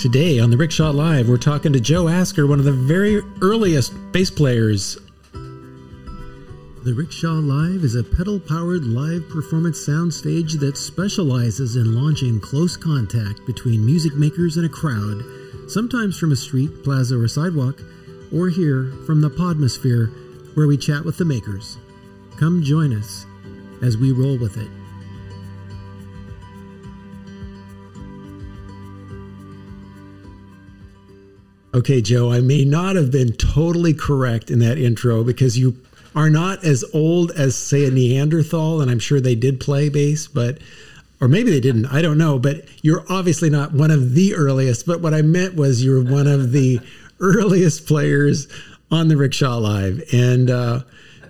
Today on the Rickshaw Live, we're talking to Joe Asker, one of the very earliest bass players. The Rickshaw Live is a pedal powered live performance soundstage that specializes in launching close contact between music makers and a crowd, sometimes from a street, plaza, or sidewalk, or here from the Podmosphere, where we chat with the makers. Come join us as we roll with it. Okay, Joe, I may not have been totally correct in that intro because you are not as old as, say, a Neanderthal, and I'm sure they did play bass, but or maybe they didn't. I don't know. But you're obviously not one of the earliest. But what I meant was you're one of the earliest players on the Rickshaw Live, and uh,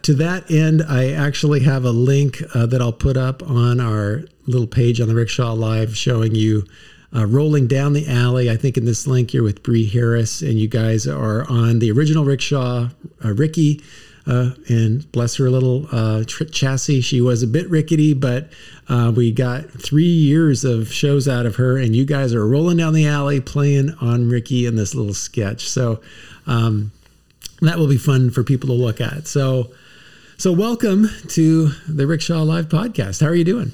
to that end, I actually have a link uh, that I'll put up on our little page on the Rickshaw Live showing you uh, rolling down the alley. I think in this link you're with Bree Harris, and you guys are on the original rickshaw, uh, Ricky. Uh, and bless her little uh, tr- chassis. She was a bit rickety, but uh, we got three years of shows out of her, and you guys are rolling down the alley playing on Ricky in this little sketch. So um, that will be fun for people to look at. So, so welcome to the Rickshaw Live podcast. How are you doing?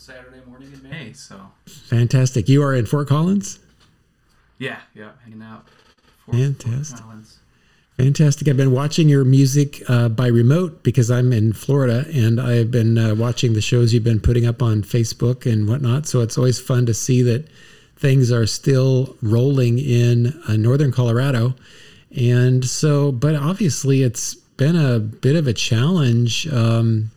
Saturday morning in May. So fantastic. You are in Fort Collins. Yeah, yeah, hanging out. Fort, fantastic. Fort Collins. Fantastic. I've been watching your music uh, by remote because I'm in Florida and I've been uh, watching the shows you've been putting up on Facebook and whatnot. So it's always fun to see that things are still rolling in uh, northern Colorado. And so, but obviously, it's been a bit of a challenge um,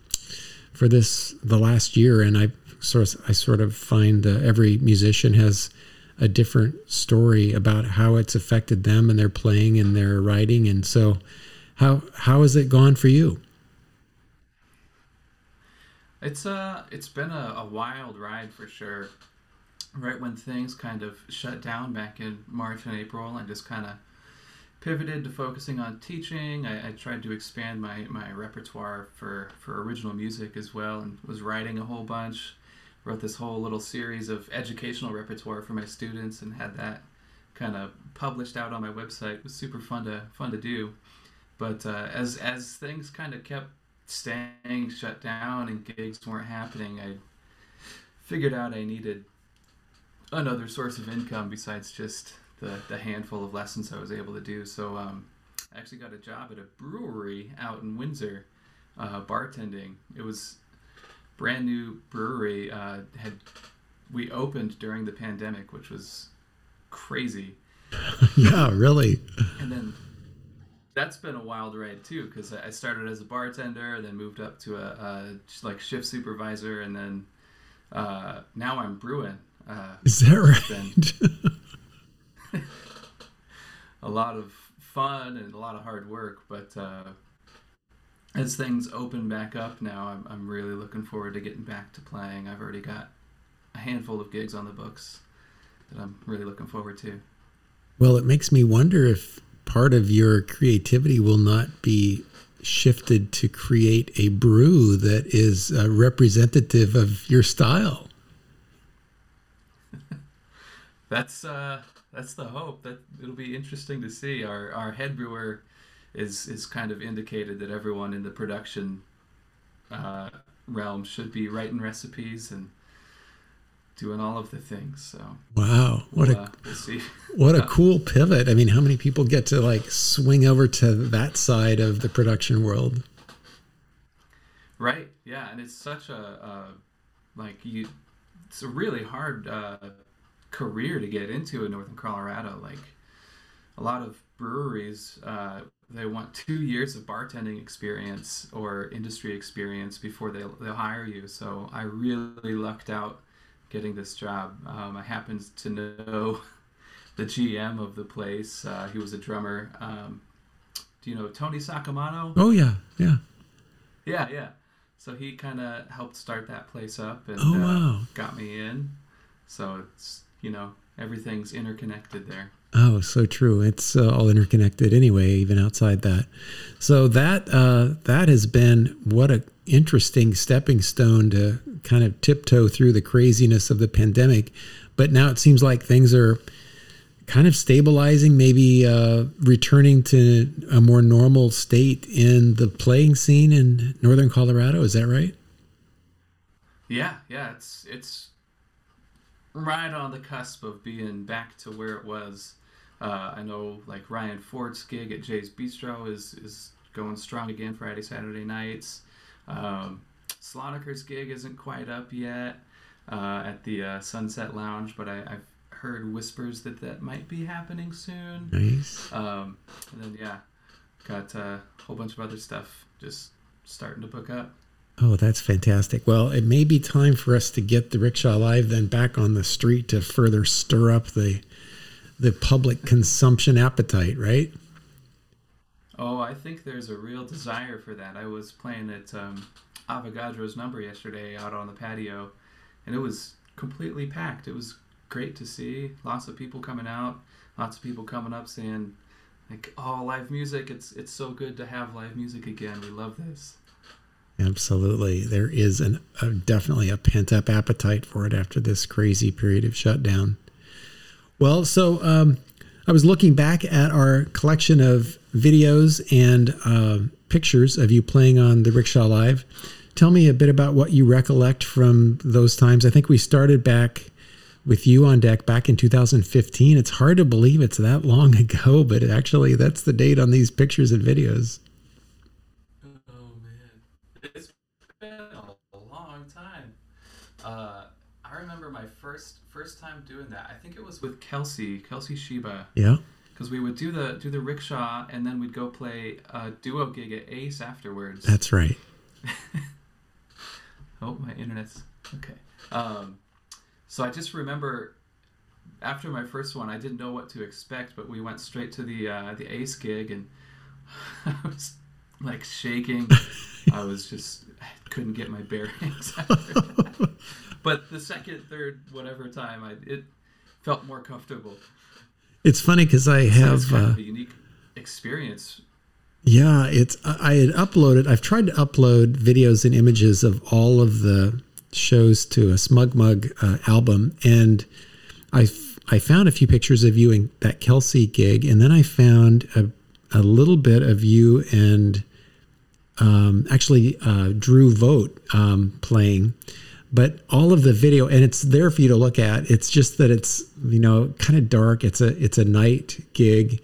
for this the last year. And I sort of, I sort of find uh, every musician has a different story about how it's affected them and their playing and their writing. And so, how how has it gone for you? It's uh it's been a, a wild ride for sure. Right when things kind of shut down back in March and April, I just kind of pivoted to focusing on teaching. I, I, tried to expand my, my repertoire for, for original music as well and was writing a whole bunch wrote this whole little series of educational repertoire for my students and had that kind of published out on my website. It was super fun to fun to do. But uh, as as things kind of kept staying shut down and gigs weren't happening, I figured out I needed another source of income besides just the, the handful of lessons I was able to do. So um, I actually got a job at a brewery out in Windsor, uh, bartending. It was brand new brewery uh, had we opened during the pandemic, which was crazy. yeah, really. And then that's been a wild ride too, because I started as a bartender, then moved up to a, a like shift supervisor, and then uh, now I'm brewing. Uh, Is that right? a lot of fun and a lot of hard work, but uh, as things open back up now, I'm, I'm really looking forward to getting back to playing. I've already got a handful of gigs on the books that I'm really looking forward to. Well, it makes me wonder if part of your creativity will not be shifted to create a brew that is uh, representative of your style. that's uh, that's the hope. That it'll be interesting to see. Our our head brewer is is kind of indicated that everyone in the production uh, realm should be writing recipes and doing all of the things. So wow, what we'll, a uh, we'll what a cool pivot! I mean, how many people get to like swing over to that side of the production world? Right. Yeah, and it's such a uh, like you. It's a really hard uh, career to get into in northern Colorado. Like a lot of breweries uh, they want two years of bartending experience or industry experience before they, they'll hire you. So I really lucked out getting this job. Um, I happened to know the GM of the place. Uh, he was a drummer. Um, do you know Tony Saccomano? Oh yeah, yeah, yeah, yeah. So he kind of helped start that place up and oh, uh, got me in. So it's you know everything's interconnected there. Oh, so true. It's uh, all interconnected anyway, even outside that. So that uh, that has been what a interesting stepping stone to kind of tiptoe through the craziness of the pandemic. But now it seems like things are kind of stabilizing, maybe uh, returning to a more normal state in the playing scene in northern Colorado. Is that right? Yeah, yeah, it's it's right on the cusp of being back to where it was uh, I know like Ryan Ford's gig at Jay's Bistro is is going strong again Friday Saturday nights. Um, Sloniker's gig isn't quite up yet uh, at the uh, Sunset Lounge, but I, have heard whispers that that might be happening soon. Nice. Um, and then yeah, got a whole bunch of other stuff just starting to book up. Oh, that's fantastic. Well, it may be time for us to get the Rickshaw Live then back on the street to further stir up the the public consumption appetite, right? Oh, I think there's a real desire for that. I was playing at um, Avogadro's number yesterday out on the patio, and it was completely packed. It was great to see. Lots of people coming out. Lots of people coming up saying, like, "Oh, live music! It's it's so good to have live music again. We love this." Absolutely, there is an a, definitely a pent up appetite for it after this crazy period of shutdown. Well, so um, I was looking back at our collection of videos and uh, pictures of you playing on the Rickshaw Live. Tell me a bit about what you recollect from those times. I think we started back with you on deck back in 2015. It's hard to believe it's that long ago, but actually, that's the date on these pictures and videos. It's been a long time. Uh, I remember my first first time doing that. I think it was with Kelsey, Kelsey Shiba. Yeah. Because we would do the do the rickshaw, and then we'd go play a duo gig at Ace afterwards. That's right. oh, my internet's okay. Um, so I just remember after my first one, I didn't know what to expect, but we went straight to the uh, the Ace gig, and I was like shaking. I was just I couldn't get my bearings. but the second, third, whatever time, I it felt more comfortable. It's funny because I have so kind uh, of a unique experience. Yeah, it's I had uploaded. I've tried to upload videos and images of all of the shows to a Smug Mug uh, album, and I I found a few pictures of you in that Kelsey gig, and then I found a a little bit of you and um, actually uh, Drew Vote um, playing. But all of the video and it's there for you to look at. It's just that it's you know kind of dark. It's a it's a night gig.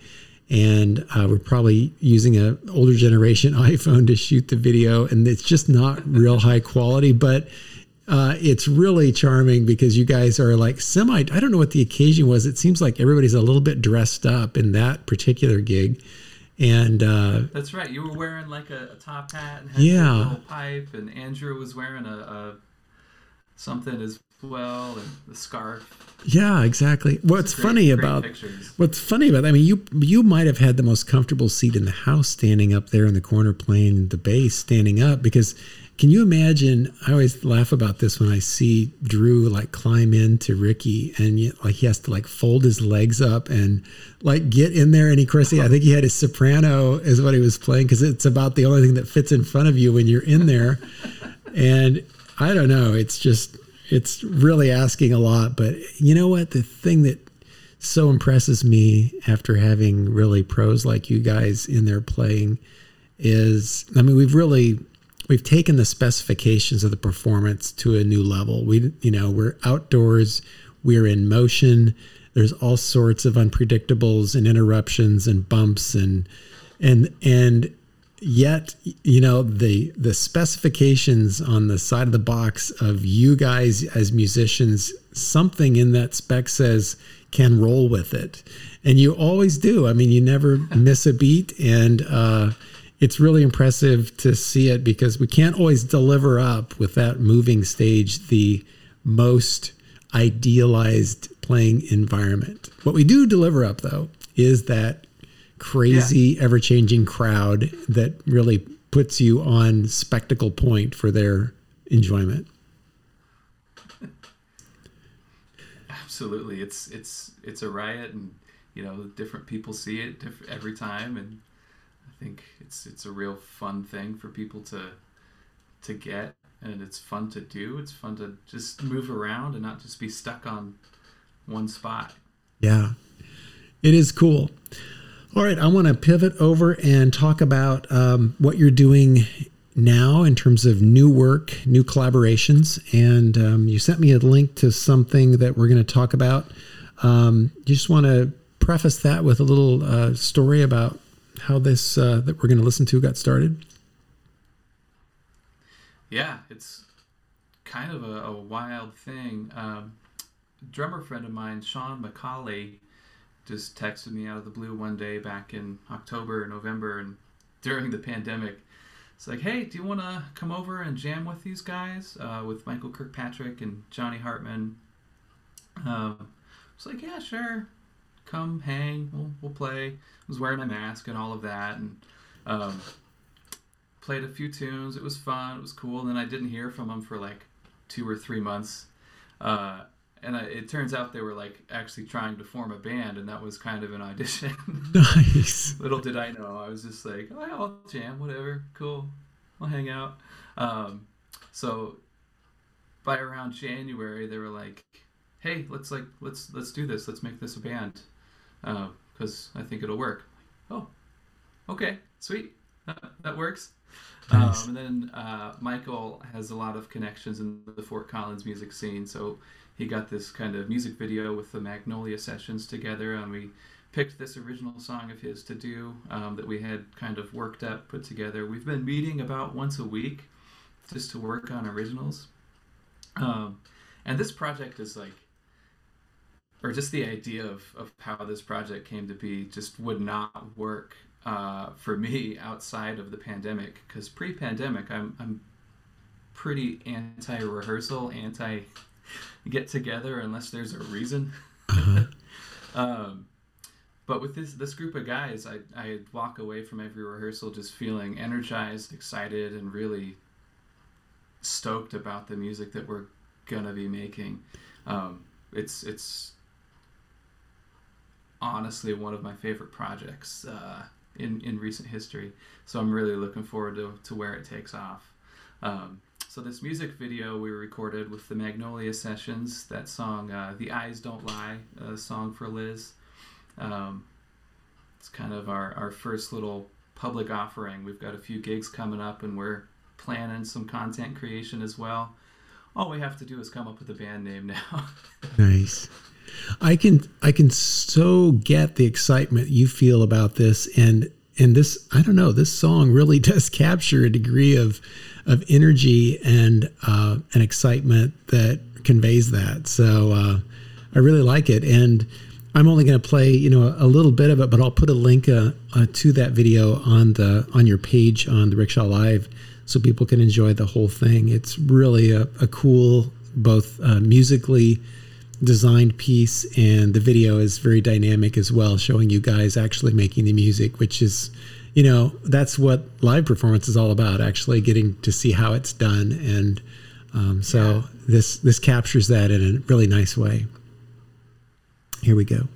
And uh, we're probably using a older generation iphone to shoot the video. And it's just not real high quality. But uh, it's really charming because you guys are like semi i don't know what the occasion was. It seems like everybody's a little bit dressed up in that particular gig and uh, that's right you were wearing like a, a top hat and had yeah. a little pipe and andrew was wearing a, a something as well and the scarf yeah exactly what's great, funny about pictures. what's funny about i mean you you might have had the most comfortable seat in the house standing up there in the corner playing the bass standing up because can you imagine i always laugh about this when i see drew like climb into ricky and like he has to like fold his legs up and like get in there and he of course i think he had his soprano is what he was playing because it's about the only thing that fits in front of you when you're in there and I don't know. It's just it's really asking a lot, but you know what? The thing that so impresses me after having really pros like you guys in there playing is I mean, we've really we've taken the specifications of the performance to a new level. We you know, we're outdoors, we're in motion. There's all sorts of unpredictables and interruptions and bumps and and and yet you know the the specifications on the side of the box of you guys as musicians something in that spec says can roll with it and you always do i mean you never miss a beat and uh, it's really impressive to see it because we can't always deliver up with that moving stage the most idealized playing environment what we do deliver up though is that crazy, yeah. ever changing crowd that really puts you on spectacle point for their enjoyment. absolutely. It's it's it's a riot, and you know, different people see it every time, and think it's it's a real fun thing for people to to get, and it's fun to do. It's fun to just move around and not just be stuck on one spot. Yeah, it is cool. All right, I want to pivot over and talk about um, what you're doing now in terms of new work, new collaborations. And um, you sent me a link to something that we're going to talk about. Um, you just want to preface that with a little uh, story about how this uh, that we're going to listen to got started? Yeah, it's kind of a, a wild thing. Um, drummer friend of mine, Sean McCauley, just texted me out of the blue one day back in October or November and during the pandemic. It's like, hey, do you want to come over and jam with these guys, uh, with Michael Kirkpatrick and Johnny Hartman? Um, it's like, yeah, sure. Come hang. We'll, we'll play. I was wearing my mask and all of that, and um, played a few tunes. It was fun. It was cool. And then I didn't hear from them for like two or three months. Uh, and I, it turns out they were like actually trying to form a band, and that was kind of an audition. Nice. Little did I know, I was just like, oh, I'll jam, whatever, cool, I'll hang out. Um, so by around January, they were like, hey, let's like let's let's do this, let's make this a band, because uh, I think it'll work. Oh, okay, sweet, that, that works. Nice. Um, and then uh, Michael has a lot of connections in the Fort Collins music scene, so he got this kind of music video with the Magnolia sessions together, and we picked this original song of his to do um, that we had kind of worked up, put together. We've been meeting about once a week just to work on originals. Um, and this project is like, or just the idea of, of how this project came to be just would not work uh, for me outside of the pandemic. Because pre pandemic, I'm, I'm pretty anti rehearsal, anti get together unless there's a reason. Uh-huh. um, but with this this group of guys, I I walk away from every rehearsal just feeling energized, excited, and really stoked about the music that we're gonna be making. Um, it's it's honestly one of my favorite projects uh, in in recent history. So I'm really looking forward to to where it takes off. Um, so this music video we recorded with the Magnolia Sessions, that song uh, "The Eyes Don't Lie," a song for Liz. Um, it's kind of our, our first little public offering. We've got a few gigs coming up, and we're planning some content creation as well. All we have to do is come up with a band name now. nice. I can I can so get the excitement you feel about this and and this I don't know this song really does capture a degree of of energy and uh, an excitement that conveys that. So uh, I really like it, and I'm only going to play you know a, little bit of it, but I'll put a link uh, uh, to that video on the on your page on the Rickshaw Live, so people can enjoy the whole thing. It's really a, a cool, both uh, musically designed piece, and the video is very dynamic as well, showing you guys actually making the music, which is you know that's what live performance is all about actually getting to see how it's done and um, so yeah. this this captures that in a really nice way here we go